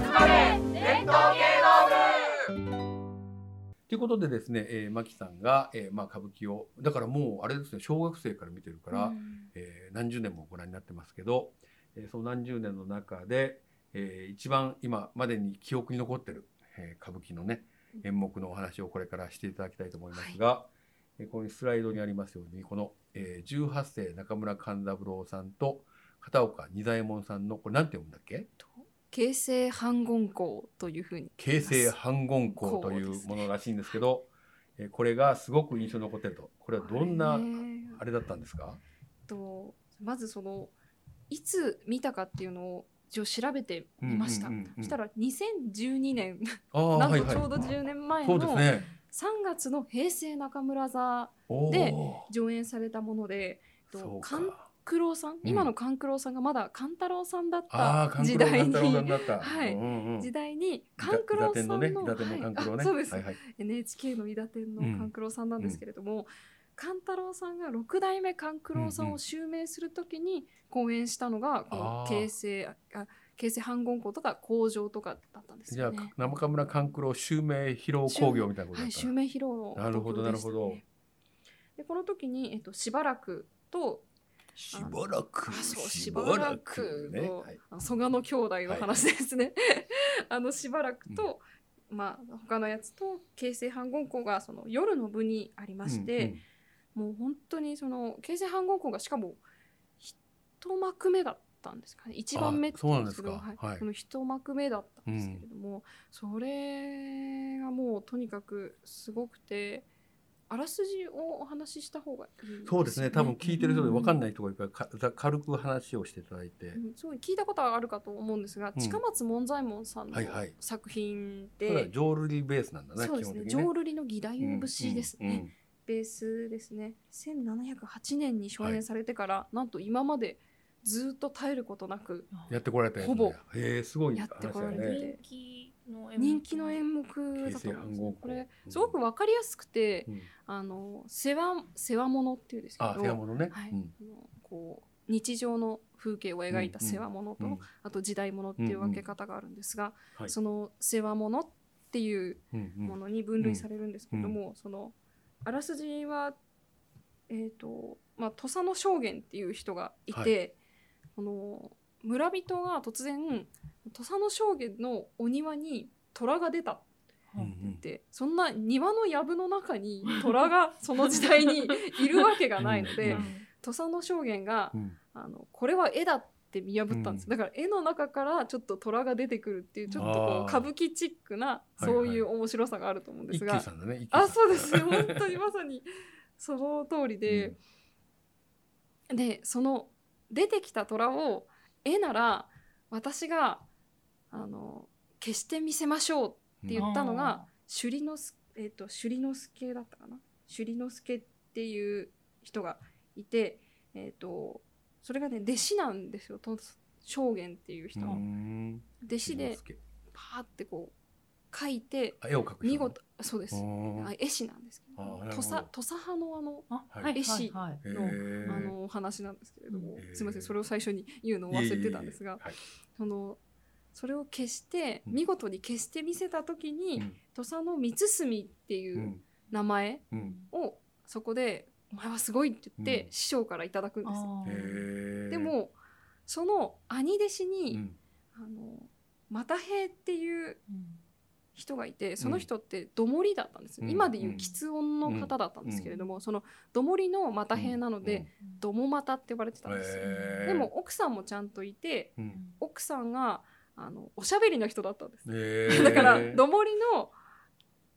集まれ。伝統芸能部ということでですね、えー、マキさんが、えーまあ、歌舞伎をだからもうあれ。ですね小学生から見てるから、えー何十年もご覧になってますけど、えーその何十年の中で、えー一番今までに記憶に残ってる、えー歌舞伎のね演目のお話をこれ。からしていただきたいと思いますが、えーこのスライドにありますようにこの、えー、18世中村勘三郎さんと片岡仁左衛門さんのこれ。なんて読むんだっけ形成反言校というふうに形成反言校というものらしいんですけど、えーこれがすごく印象に残ってると。これはどんなあれ？だったんですか？とまずそのいつ見たかっていうのを一応調べてみました、うんうん。うんうんそしたら2012年 なんとちょうど10年前の3ですね。月の平成中村座で上演されたものでとそう勘か九郎さん、今の勘九郎さんがまだ勘太郎さんだった時代に。はい。うんうんうん。時代に伊勘九郎さんのねのねはい。あそうです、はいはい。NHK の伊達天のうん。勘九郎さんなんですけれども、勘太郎さんが六代目勘九郎さんを襲名するときに講演したのがこの形成あ形成反言校とか工場とかだったんですじゃあよね。中村勘九郎襲名披露興行みたいなことはい、だった襲名披露のなるほどなるほど。でこの時に、えっと、しばらくとしばらくあそうししばらくくの、ねはい。蘇我の兄弟の話ですね。あのしばらくと、まあ他のやつと形成反言校がその夜の部にありまして、もう本当にその形成反言校がしかも一幕目だったんですかね。一番目って言うんではいはい。この一幕目だったんですけれども、それがもうとにかくすごくてあらすじをお話しした方がいいですよそうですね。多分聞いてる人で分かんない人がいるからか軽く話をしていただいて。うんすごい聞いたことはあるかと思うんですが、うん。近松門左衛門さんのはいはい。作品それはで、浄瑠璃ベースなんだねそうですね。基本的に浄瑠璃の義太夫節ですね、うんうんベースですね。1708年に初演されてから、なんと今までずっと絶えることなくやってこられたやつね。ほぼへえすごいやってこられて人気の演目だと思うんですよこれうんすごくわかりやすくて、うん。あの世話世話物っていうんですけどあ世話物ね。はい。うん。あのこう日常の風景を描いた世話物と、うんあと時代物っていう分け方があるんですが、はい。その世話物っていううんうん。ものに分類されるんですけども、そのあらすじはえっ、とまあ土佐の証言っていう人がいて、この村人が突然土佐の証言のお庭に虎が出た。ってうん。うんそんな庭の藪の中に虎が その時代にいるわけがないので、うん土佐の証言がうん。あのこれは絵だって見破ったんです、うんだから絵の中からちょっと虎が出てくるっていうちょっとこう歌舞伎チックなはいそういう面白さがあると思うんですが、一休さんだねあそうです。本当にまさにその通りで、でその出てきた虎を絵なら私があの消してみせましょうって言ったのが首里之助えっ、と首里之助だったかな？首里之助っていう人がいてえっ、とそれがね弟子なんですよ。と証言っていう人。うの、ん。弟子でパーってこう書いてあ絵を描く人。見事そうです、絵師なんですけど土佐土佐派のあの絵師のー。あのお話なんですけれども、すみませんそれを最初に言うのを忘れてたんですがそのそれを消してうん。見事に消してみせた時に、うん。土佐の光澄っていううん。名前うん。をそこで「お前はすごい」って言って、うん。師匠からいただくんですでもその兄弟子に、うん。あの又平っていううん。人がいてその人ってどもりだったんですよ、うん。今でいう喫音の方だったんですけれども、そのどもりの又平なので、どもまたって呼ばれてたんですよ。でも奥さんもちゃんといてうん。奥さんがあのおしゃべりの人だったんです。へー。だからどもりの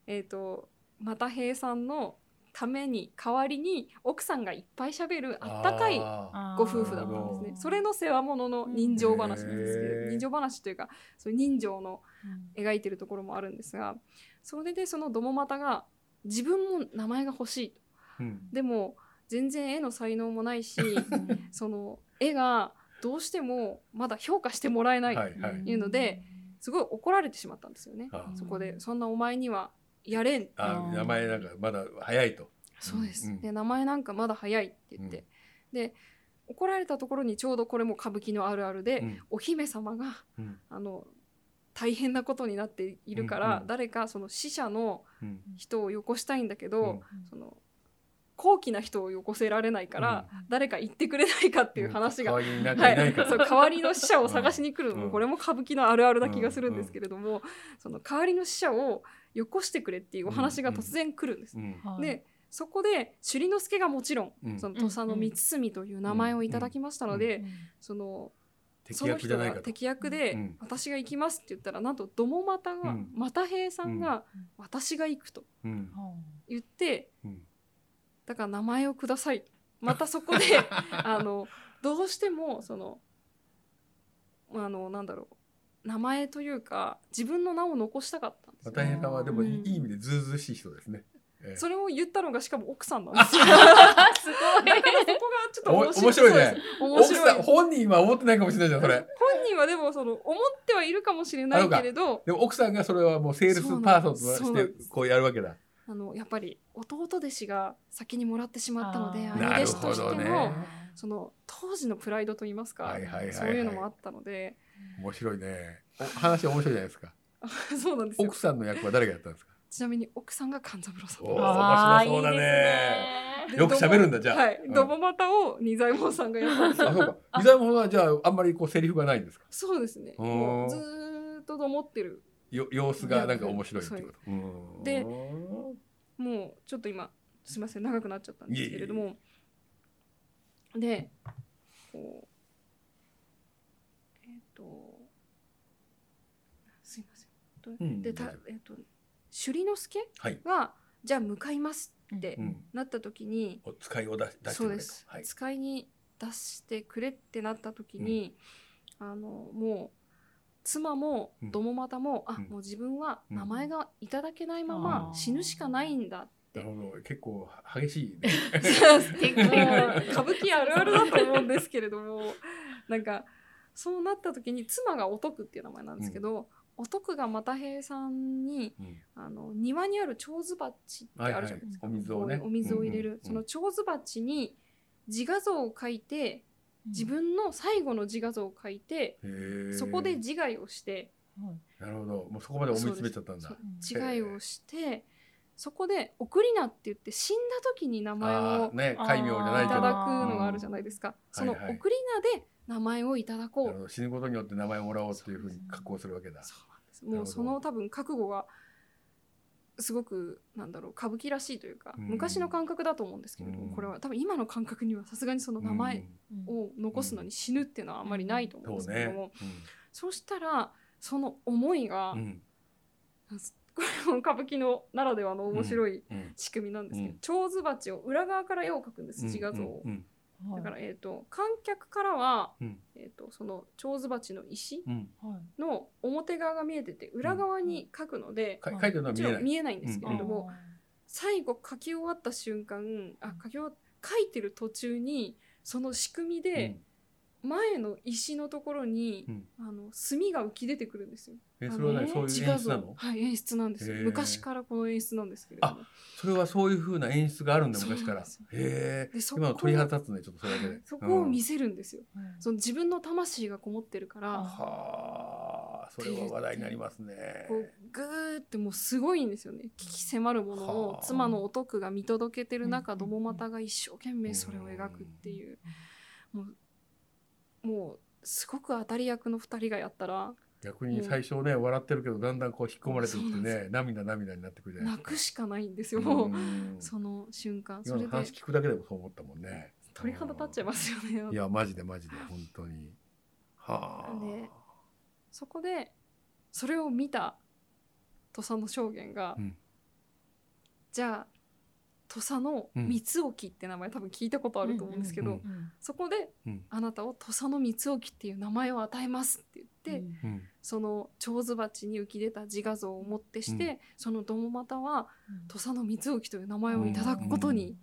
えっ、と又平さんのために代わりに奥さんがいっぱいしゃべるあったかいあご夫婦だったんですね。それの世話物の人情話なんですけへー。ど人情話というかそういう人情のうん。描いてるところもあるんですがそれでそのどもまたが自分も名前が欲しいと。ーうん。でも全然絵の才能もないしその絵がどうしてもまだ評価してもらえないとはいはい。いうので、すごい怒られてしまったんですよね。あそこでそんなお前にはやれん。あ名前なんかまだ早いと。そうです、うん。で名前なんかまだ早いって言って、で怒られたところにちょうどこれも歌舞伎のあるあるで、うん。お姫様がうん。あの大変なことになっているから、うん。うん。誰かその死者のうん。人をよこしたいんだけど、うん。その高貴な人をよこせられないから、うん。誰か言ってくれないかっていう話が、代わりになんはい。かいないか、ら、そう代わりの死者を探しに来るのも、うん。これも歌舞伎のあるあるな気がするんですけれども、その代わりの死者をよこしてくれっていうお話が突然来るんです。でそこで首里之助がもちろん、うん。その土佐の光澄という名前をいただきましたので、うん。その敵その人役じゃないか敵役で、うん。私が行きますって言ったらなんとどもまたが、うん。又平さんが、うん。私が行くとうん。言ってうんだから名前をください。またそこで あのどうしてもそのあのなんだろう。名前というか自分の名を残したかったんですよ。大変さんはでもいいうん。いい意味ずうずうしい人ですね。ええ。それを言ったのがしかも奥さんなんですよ。すごいだからそこがちょっと面白い。面白いね。面白い本人は思ってないかもしれないじゃんそれ。本人はでもその思ってはいるかもしれないけれど。でも奥さんがそれはもうセールスパーソンとしてこうやるわけだ。あのやっぱり弟弟子が先にもらってしまったので兄弟子としても、ね。その当時のプライドといいますか、はいはいはいはい。そういうのもあったので。面白いね。お話面白いじゃないですか。そうなんですよ。奥さんの役は誰がやったんですか？ちなみに奥さんが勘三郎さんお面白そうだね。ね。よく喋るんだじゃあ。はい、うん。ドボマタを二左衛門さんがやったんですよ。あそうか。伊沢もはじゃああんまりこうセリフがないんですか？そうですね。ずーっとどもってるよ様子がなんか面白いってこと。うんでもうちょっと今すみません長くなっちゃったんですけれどもでこうえっ、とすいませんとうんでたえっ、と首里之助はい。がじゃあ向かいますってうん。なった時に、お使いを出し出してくれとそうです、はい。使いに出してくれってなった時に、あのもう妻もうん。どもまたも、あうん。もう自分は名前がいただけないまま死ぬしかないんだって。なるほど。結構激しいね。素敵もう歌舞伎あるあるだと思うんですけれどもなんかそうなった時に妻がお徳っていう名前なんですけど、お徳が又平さんにうん。あの庭にある蝶子鉢ってあるじゃないですか、はいはい。お水をね。お水を入れる、うんうんうん。その蝶子鉢に自画像を描いて自分の最後の自画像を描いて、そこで自害をしてなるほど。もうそこまで思い詰めちゃったんだ。自害をしてそこで「送りな」って言って死んだ時に名前をね戒名じゃないただくのがあるじゃないですか、その「はいはい。送りな」で名前をいただこう、死ぬことによって名前をもらおうっていうふうに格好するわけだ。そうなんです。もうその多分覚悟がすごくなんだろう歌舞伎らしいというか、うん。昔の感覚だと思うんですけれども、うん。これは多分今の感覚にはさすがにその名前を残すのに死ぬっていうのはあんまりないと思うんですけれども、。そしたらその思いが、これも歌舞伎のならではの面白いうん。仕組みなんですけど、うん。蝶を裏側から絵を描くんです自画像を。うんだから、えー、と観客からは、うん。えー、とその蝶子鉢の石の表側が見えてて裏側に描くので、か書いてるのはもち見えない。ろん見えないんですけれども、あ最後描き終わった瞬間あ描き終わ描いてる途中にその仕組みで前の石のところに、うんあの墨が浮き出てくるんですよ。えそれはそういう演出なの？はい演出なんですよ昔からこの演出なんですけれどもそれはそういうふうな演出があるんだ昔から。へえ。でそこ今の鳥肌立つねちょっとそれだけで。そこを見せ。せるんですよ、うんその自分の魂がこもってるから、あはあそれは話題になりますね。こうグーってもうすごいんですよね危機迫るものをはあ妻のお徳が見届けてる中うんどもまたが一生懸命それを描くっていうもうもうすごく当たり役の2人がやったら逆に最初ね笑ってるけどだんだんこう引っ込まれていってね涙涙になってくるじゃない泣くしかないんですかよもううんその瞬間それで今の話聞くだけでもそう思ったもんね。鳥肌立っちゃいますよねいやマジでマジで本当に。はあ。でそこでそれを見た土佐の証言が、うんじゃあ土佐の三置って名前多分聞いたことあると思うんですけど、そこでうん。あなたを土佐の三置っていう名前を与えますって言って、うん。その蝶子鉢に浮き出た自画像をもってして、うん。そのどもまたはうん。土佐の三置という名前をいただくことに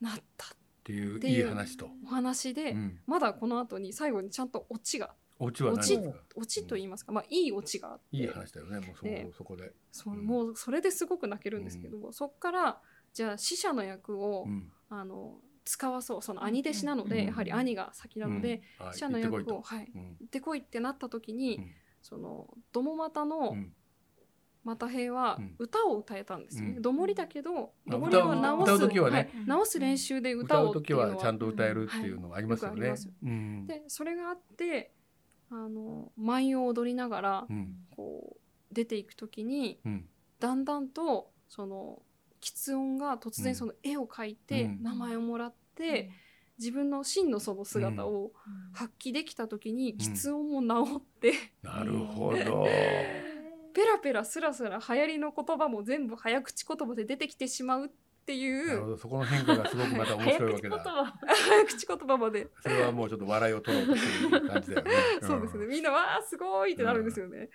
なった。っていういういい話と。お話で、うん。まだこの後に最後にちゃんとオチがオチは何オチですか？オチと言いますか、まあいいオチがあって。いい話だよね。もうそこで。そううんもうそれですごく泣けるんですけども、そっからじゃあ死者の役を、うん。あの使わそうその兄弟子なので、うん。やはり兄が先なので、死者の役を、行ってこいと。はい、うん。行ってこいってなった時に、うん。そのども股のうん。又平はうん。歌を歌えたんですよね。うん。どもりだけどあどもりは直す時はねはい。直す練習で歌を時はちゃんと歌えるっていうのがありますよね。でそれがあってあの舞を踊りながらうん。こう出ていく時にうん。だんだんとその喫音が突然その絵を描いてうん。名前をもらって、自分の真のその姿を発揮できた時に喫音も治って、なるほど。ペラペラスラスラ流行りの言葉も全部早口言葉で出てきてしまうっていなるほうど。そこの変化がすごくまた面白いわけだ。早口言葉。まで、それはもうちょっと笑いを取ろうとしてる感じだよね。そうですね。みんなわーすごいってなるんですよね。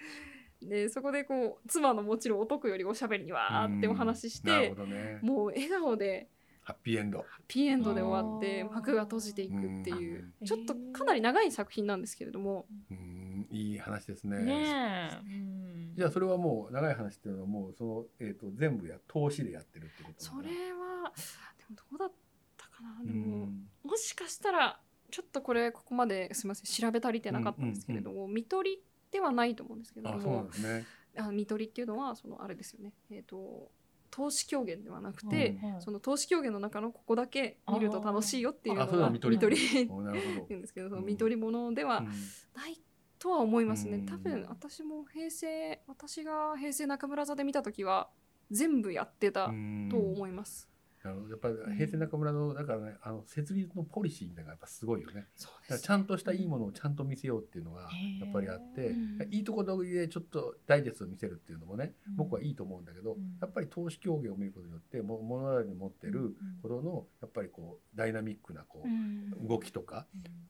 でそこでこう妻のもちろんお得よりおしゃべりにわーってお話ししてね。もう笑顔でハッピーエンド。ピーエンドで終わって幕が閉じていくっていううん。ちょっとかなり長い作品なんですけれども。うん、いい話ですね。ねえ。うん。じゃあそれはもう長い話っていうのはもうそのえっ、と全部や投資でやってるってことそれはでもどうだったかな？うでもん。もしかしたらちょっとこれここまですみません調べ足りてなかったんですけれども見取りではないと思うんですけれどあそうなんもですね。あ見取りっていうのはそのあれですよね。えっと投資狂言ではなくて、うんはい。その投資狂言の中のここだけ見ると楽しいよっていうあのが見取り。っておなるほど。言うんですけどそのうん見取りものではうん。ないとは思いますね、うん。多分私も平成私が平成中村座で見た時は全部やってたうん。と思います、あのやっぱり平成中村のだからねあの設立のポリシーみたいなのがやっぱすごいよね。そうだからちゃんとしたいいものをちゃんと見せようっていうのがやっぱりあって、うんいいところでちょっとダイジェストを見せるっていうのもね、うん。僕はいいと思うんだけど、うん。やっぱり投資競技を見ることによっても物語に持ってるほどのやっぱりこうダイナミックなこう、うん。動きとか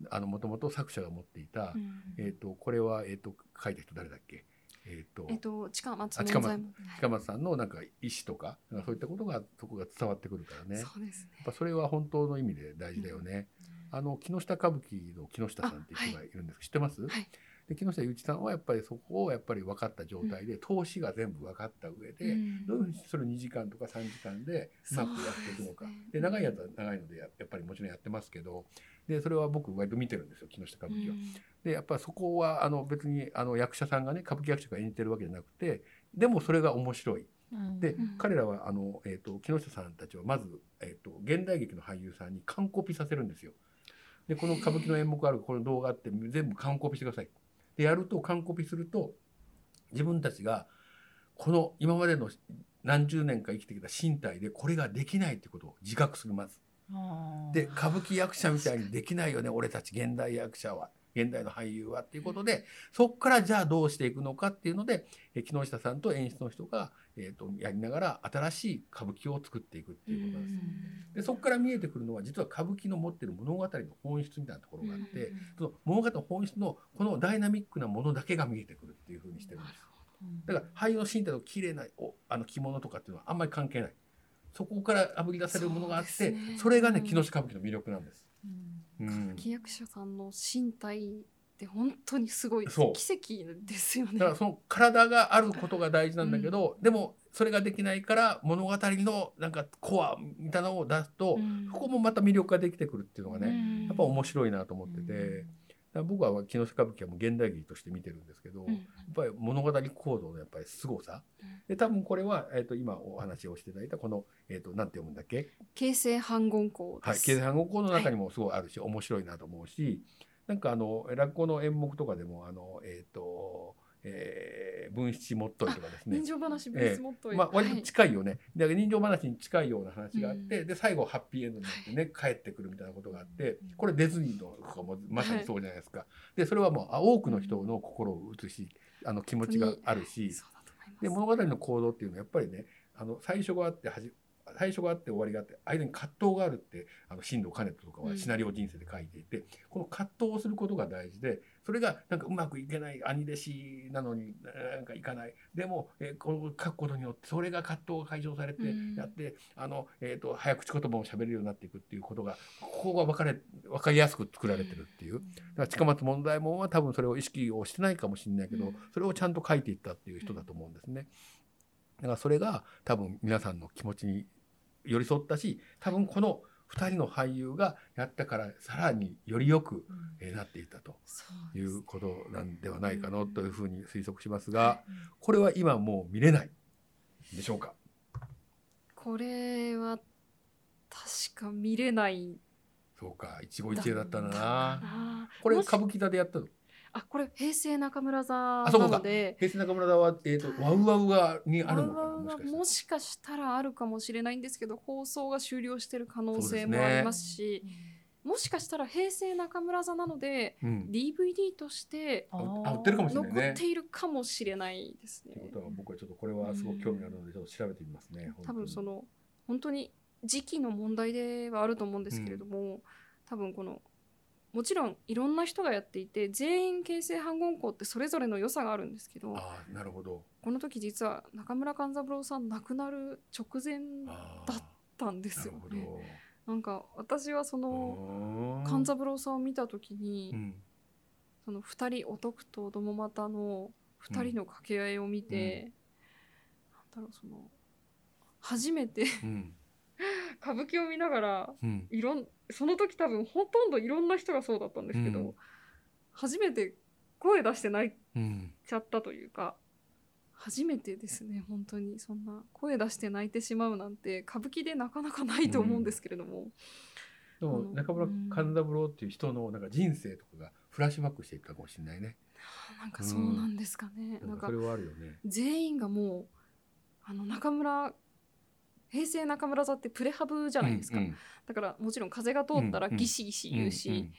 あのもともと作者が持っていた、うん。えっ、とこれはえっ、と書いた人誰だっけ？えっ、とえっと近松あ近松。近松さんのなんか意思とかそういったことがそこが伝わってくるからね。そうですね。やっぱそれは本当の意味で大事だよね。あの木下歌舞伎の木下さんっていう人がいるんです、知ってます？はいで木下祐一さんはやっぱりそこをやっぱり分かった状態で、投資が全部分かった上で、うんどういうふうにそれを2時間とか3時間でうまくやっていくのかですねで長いやつは長いのでややっぱりもちろんやってますけどでそれは僕割と見てるんですよ木下歌舞伎は。でやっぱそこはあの別にあの役者さんがね歌舞伎役者が演じてるわけじゃなくてでもそれが面白い。で、うん彼らはあの、えー、と木下さんたちはまず、えー、と現代劇の俳優さんに完コピさせるんですよ。でこの歌舞伎の演目あるこの動画って全部完コピしてください。でやると完コピすると自分たちがこの今までの何十年か生きてきた身体でこれができないってことを自覚するまず。で歌舞伎役者みたいにできないよね俺たち現代役者は現代の俳優はっていうことでそこからじゃあどうしていくのかっていうのでえ木下さんと演出の人が、えー、とやりながら新しい歌舞伎を作っていくっていうことなんです。でそこから見えてくるのは実は歌舞伎の持ってる物語の本質みたいなところがあって、その物語の本質のこのダイナミックなものだけが見えてくるっていうふうにしてるんです。だから俳優の身体の綺麗なおあの着物とかっていうのはあんまり関係ない。そこからあぶり出せるものがあってそ,、ねれがね木下歌舞伎の魅力なんです。うん歌舞伎役者さんの身体って本当にすごいそう。奇跡ですよね。だからその体があることが大事なんだけど、でもそれができないから物語のなんかコアみたいなのを出すと、うん。そこもまた魅力ができてくるっていうのがね、うん。やっぱ面白いなと思ってて、僕は木下歌舞伎はもう現代劇として見てるんですけど、うん。やっぱり物語構造のやっぱり凄さ、で多分これは、えー、と今お話をしていただいたこの、えー、となんて読むんだっけ？形成反言校はい、です、経済反語校の中にもすごいあるし、面白いなと思うしなんかあの落語の演目とかでもあの、えっとえー、分七もっといとかですね。人情話ベースもっとい。まあ、割とはい。近いよね、で人情話に近いような話があって、で最後ハッピーエンドになってね帰ってくるみたいなことがあってこれディズニーのとかもまさにそうじゃないですか、でそれはもうあ多くの人の心を映しあの気持ちがあるし、で物語の行動っていうのはやっぱりねあの最初があってはじ最初があって終わりがあって間に葛藤があるってあの新藤兼人とかはシナリオ人生で書いていて、この葛藤をすることが大事でそれがなんかうまくいけない兄弟子なのになんかいかない。でも、えーこの書くことによってそれが葛藤が解消されてうん。やって、あの、えー、と早口言葉も喋れるようになっていくっていうことがここが分かれ分かりやすく作られてるっていう。だから近松問題門は多分それを意識をしてないかもしれないけど、うん。それをちゃんと書いていったっていう人だと思うんですね。だからそれが多分皆さんの気持ちに寄り添ったし多分この2人の俳優がやったからさらによりよく、なっていったということなんではないかなというふうに推測しますがこれは今もう見れないでしょうか？これは確か見れない。そうか一期一会だったな。これ歌舞伎座でやったの？あこれ平成中村座なので。平成中村座は、えー、とワウワウがにあるのかな？ワウワウがもしかしたらもしかしたらあるかもしれないんですけど放送が終了してる可能性もありますしもしかしたら平成中村座なのでうん。DVD としてああ売ってるかもしれないね。残っているかもしれないですね。ということは僕はちょっとこれはすごく興味あるのでちょっと調べてみますね。多分そのの本当に時期の問題ではあると思うんですけれども、多分このもちろんいろんな人がやっていて全員形成反言校ってそれぞれの良さがあるんですけどああなるほど。この時実は中村勘三郎さん亡くなる直前あだったんですよ。ね。なんか私はその勘三郎さんを見た時に、うんその2人お徳とども股の2人の掛け合いを見て、なんだろうその初めてうん 歌舞伎を見ながらうんいろんその時多分ほとんどいろんな人がそうだったんですけど、うん。初めて声出して泣いうんちゃったというか初めてですね本当にそんな声出して泣いてしまうなんて歌舞伎でなかなかないと思うんですけれども、でもうん中村勘三郎っていう人のなんか人生とかがフラッシュバックしていったかもしれないね。なんかそうなんですかね、なん。んかなかそれはあるよね。全員がもうあの中村平成中村座ってプレハブじゃないですか、うんうん。だからもちろん風が通ったらうんうん。ギシギシ言うし、うん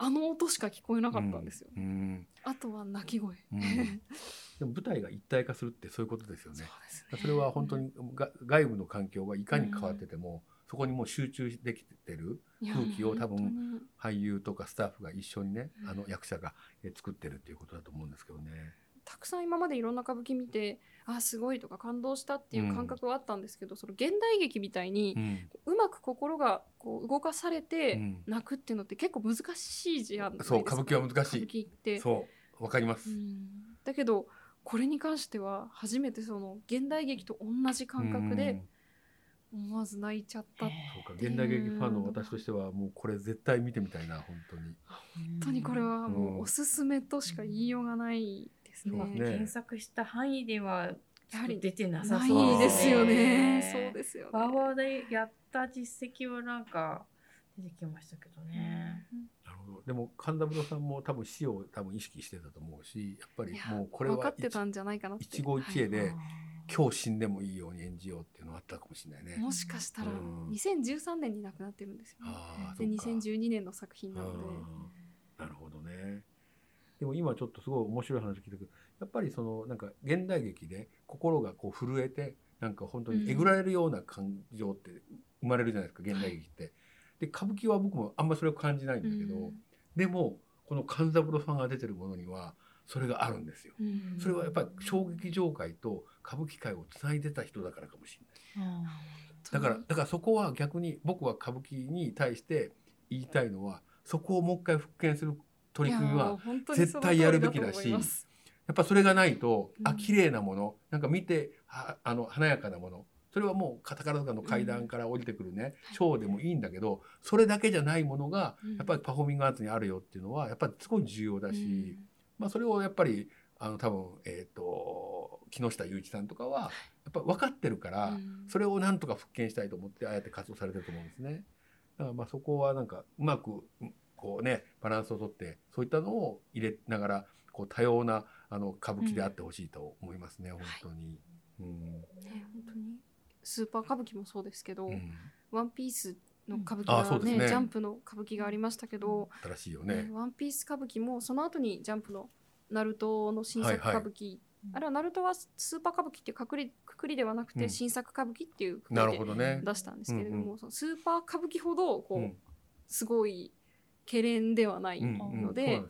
あの音しか聞こえなかったんですよ、うんうん。あとは鳴き声、うん。でも舞台が一体化するってそういうことですよね。ね。それは本当にが外部の環境がいかに変わってても、そこにもう集中できてる空気を多分俳優とかスタッフが一緒にね、うん。あの役者がえ作ってるっていうことだと思うんですけどね。たくさん今までいろんな歌舞伎見てあすごいとか感動したっていう感覚はあったんですけど、その現代劇みたいにうん。うまく心がこう動かされうてん。泣くっていうのって結構難しいじゃんそう歌舞伎は難しい。歌舞伎って。そうわかります。うん。だけどこれに関しては初めてその現代劇と同じ感覚で思わず泣いちゃった、う。んそうか現代劇ファンの私としてはもうこれ絶対見てみたいな本当に。本当にこれはもうおすすめとしか言いようがないですね。そうね検索した範囲ではやはり出てなさなそういですよね。ねそうですよね。バーバーでやった実績はなんか出てきましたけどね。なるほどでも神田三郎さんも多分死を多分意識してたと思うしやっぱりもうこれは分かってたんじゃないかなって。一期一会で、はい今日死んでもいいように演じようっていうのはあったかもしれないね。もしかしたらうん2013年に亡くなってるんですよね。でああそうか2012年の作品なので。なるほどね。でも今ちょっとすごい面白い話聞いたけどやっぱりそのなんか現代劇で心がこう震えてなんか本当にえぐられるような感情って生まれるじゃないですか現代劇って。で歌舞伎は僕もあんまりそれを感じないんだけど、うんでもこの勘三郎さんが出てるものにはそれがあるんですよ。うんそれはやっぱり小劇場界と歌舞伎界をつないでた人だからかもしれない。だからだからそこは逆に僕は歌舞伎に対して言いたいのはそこをもう一回復権する取り組みは絶対やるべきだしやっぱそれがないと、うん。あ綺麗なものなんか見てはあの華やかなものそれはもう宝塚の階段から降りてくるね、ショーでもいいんだけどそれだけじゃないものがうん。やっぱりパフォーミングアーツにあるよっていうのはやっぱりすごい重要だし、うん。まあ、それをやっぱりあの多分、えー、と木下雄一さんとかはやっぱ分かってるから、うん。それをなんとか復権したいと思ってああやって活動されてると思うんですね。だからまあそこはなんかうまくうんこうねバランスをとってそういったのを入れながらこう多様なあの歌舞伎であってほしいと思いますね、本当に。うん。ね本当に。スーパー歌舞伎もそうですけど、うん。ワンピースの歌舞伎あがそうですね。ねジャンプの歌舞伎がありましたけど、新しいよね。ね。ワンピース歌舞伎もその後にジャンプのナルトの新作はいはい歌舞伎、あれはナルトはスーパー歌舞伎っていうくくりくくりではなくて、うん。新作歌舞伎っていうくくなるりでほどね。出したんですけれども、うん。そのスーパー歌舞伎ほどこう、うん。すごい懸念ではないので。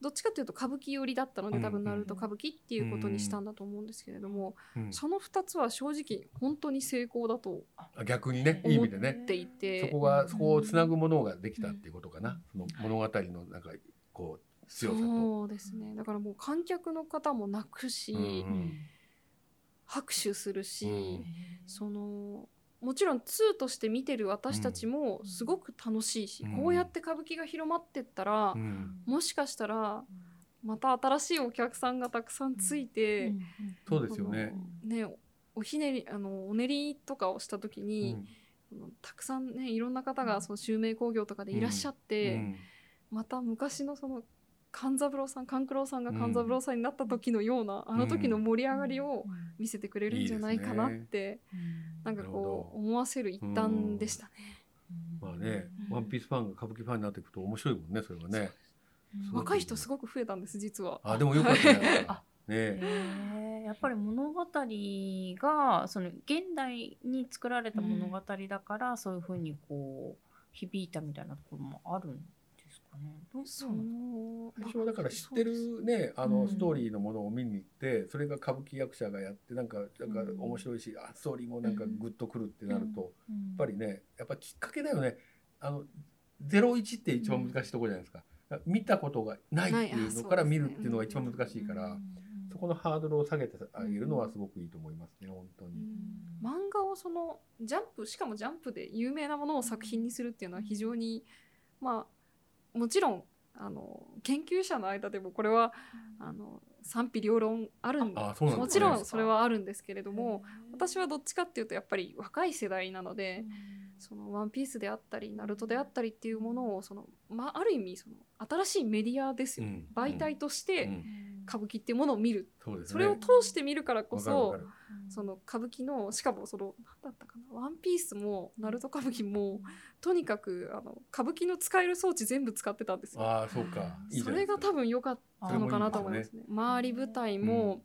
どっちかというと歌舞伎寄りだったので、うん多分ナルト歌舞伎っていうことにしたんだと思うんですけれども、うんその2つは正直本当に成功だとあ逆にねいい意味でね。っていてそこがそこをつなぐものができたっていうことかな。その物語のなんかこう強さと。そうですねだからもう観客の方も泣くし、拍手するし、うんそのもちろん2として見てる私たちもうん。すごく楽しいし、うん。こうやって歌舞伎が広まってったら、うん。もしかしたらまた新しいお客さんがたくさんついて、そうですよね。ねおひねりあのお練りとかをした時うに、たくさんねいろんな方がその襲名興行とかでいらっしゃって、うん。また昔のその勘三郎さん勘九郎さんが勘三郎さんになった時のような、あの時の盛り上がりを見せてくれるんじゃないかなって、なんかなるほこうど。思わせる一端でしたね。まあね、うん。ワンピースファンが歌舞伎ファンになっていくと面白いもんねそれはね。若い人すごく増えたんです実は。あでもよかったね。あ。ね。へえやっぱり物語がその現代に作られた物語だから、そういうふうにこう響いたみたいなところもあるんですかね。どうそう最初はだから知ってるねあうん。のストーリーのものを見に行ってそれが歌舞伎役者がやってなんかなんかうん。面白いしあストーリーもなんかグッとくるってなるとややっぱりねやっぱきっかけだよね。あの01って一番難しいところじゃないですか。見たことがないっていうのから見るっていうのが一番難しいからそこのハードルを下げてあげるのはすごくいいと思いますね本当に。漫画をそのジャンプしかもジャンプで有名なものを作品にするっていうのは非常にまあもちろんあの研究者の間でもこれはあの賛否両論あるんあそうなんもですね。ちろんそれはあるんですけれども私はどっちかっていうとやっぱり若い世代なのでその「ワンピースであったり「ナルトであったりっていうものをその、まあ、ある意味その新しいメディアですよ、うん。媒体としうてん歌舞伎っていうものを見る、そね。それを通して見るからこそその歌舞伎のしかもその何だったかな「ワンピースも「ナルト歌舞伎もとにかくあの歌舞伎の使える装置全部競ってたんですよ。ああそうか。それが多分良かったのかなと思いますね。周り舞台も、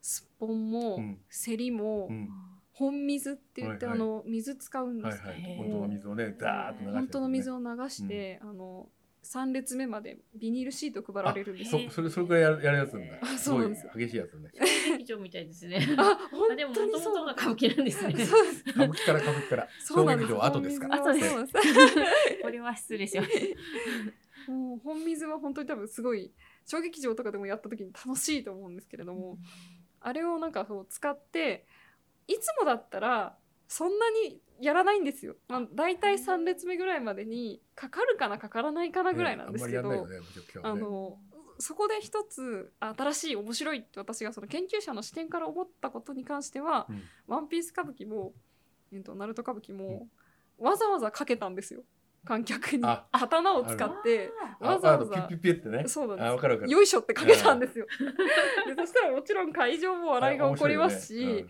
すっぽんも、うん。競りも、うん。本水って言って、はいはい。あの水使うんですけど、はいはい。本当の水をねザーッと流して本当の水をを流して、あの3列目までビニールシート配られるんです。よ。そそれそれくらいやるやるやつなんだ。あそう。なんです激しいやつね。劇場みたいですね。ああ本でも当にそう。元々が歌舞伎なんですね。そうです。歌舞伎から歌舞伎から。そうなんです。小劇場後ですか？ら本水はそうなんです。これは失礼しました。もう本水は本当に多分すごい小劇場とかでもやった時に楽しいと思うんですけれども、あれをなんかそう使っていつもだったらそんなにやらないんですよ、まあ、大体3列目ぐらいまでにかかるかなかからないかなぐらいなんですけど、ねあねあのそこで一つ新しい面白いって私がその研究者の視点から思ったことに関してはうん「ワンピース歌舞伎も「えっとナルト歌舞伎も、わざわざかけたんですよ。観客にあ。刀を使ってあわざわざ。ピッピッピッってね。そうなんです。よいしょってかけたんですよ。でそしたらもちろん会場も笑いが起こりますし、あ面白いよ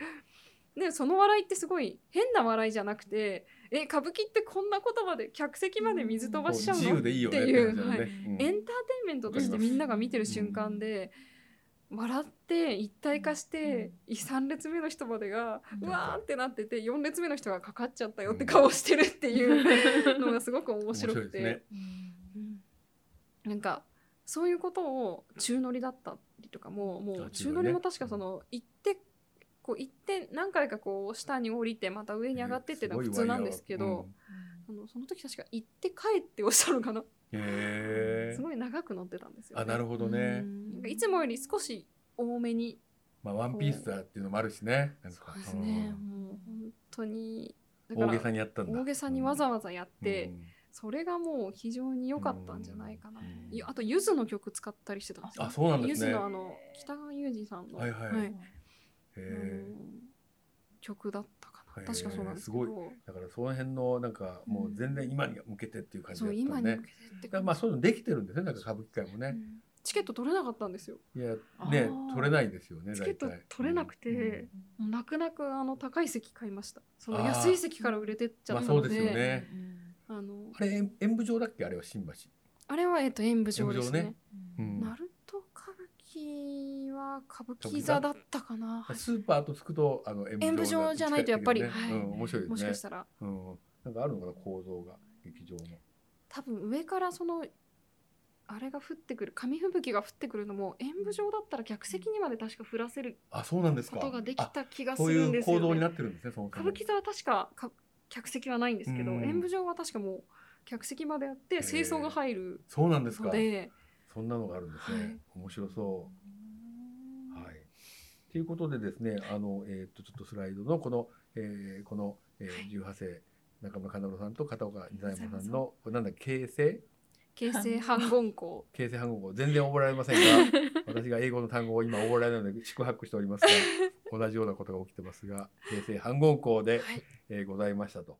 ねでその笑いってすごい変な笑いじゃなくてえ歌舞伎ってこんな言葉で客席まで水飛うんばしちゃう自の由でいいよねっていうって感じだよねうん。エンターテインメントとしてみんなが見てる瞬間で、笑って一体化して、3列目の人までが、うん。うわーってなってて4列目の人がかかっちゃったよって顔してるっていう のがすごく面白くて、なんかそういうことを中乗りだったりとかももうあ中乗りね。中乗りも確かその行ってこう行って何回かこう下に降りてまた上に上がってっていうのは普通なんですけど、あのその時確か行って帰っておっしゃるかな、すごい長く乗ってたんですよ、あなるほどね。いつもより少し多めにまあワンピースだっていうのもあるしね。そうですね、うんもう本当に大げさにやったんだ。大げさにわざわざやって、うん。それがもう非常に良かったんじゃないかな、うん。いあとゆずの曲使ったりしてたんですよ。あそうなんでゆずすねのあの北川悠仁さんの、はいはい。はい曲だったかな。確かそうなんですけど。すだからその辺のなんかもう全然今に向けてっていう感じだそうった今に向けてってからまあそういうのできてるんですね。なんか歌舞伎界もね。うん。チケット取れなかったんですよ。いやね取れないですよねチケット取れなくて、うん。泣く泣くあの高い席買いました。その安い席から売れてっちゃまあったので,、そうですよね。あの。あれ演演舞場だっけ？あれは新橋。あれはえっと演舞場ですね。演舞うん。ナルト歌舞伎は歌舞伎座だったかな、はいスーパーとつくとあの演演舞場じゃないとやっぱり近けどね。うん面白いですね。もしかしたら。うん。なんかあるのかな構造が。劇場の。多分上からそのあれが降ってくる紙吹雪が降ってくるのも演舞場だったら客席にまで確か降らせるあそうなんですか。ことができあた気がすそういうるんですよ、ね、構造になってるんですねそもそも歌舞伎座は確かか客席はないんですけど、うん。演舞場は確かもう客席まであって清掃が入るそうなんですかそんなのがあるんですね、はい。面白そう。はい。ということでですねあの、えー、とちょっとスライドのこの、えーこの、えー、18世中村金郎さんと片岡仁左衛門さんのこれなんだ形成？形成反言校形成反語。全然覚えられませんが 私が英語の単語を今覚えられないので宿泊しておりますが 同じようなことが起きてますが形成反言校で、はい。えーございましたと。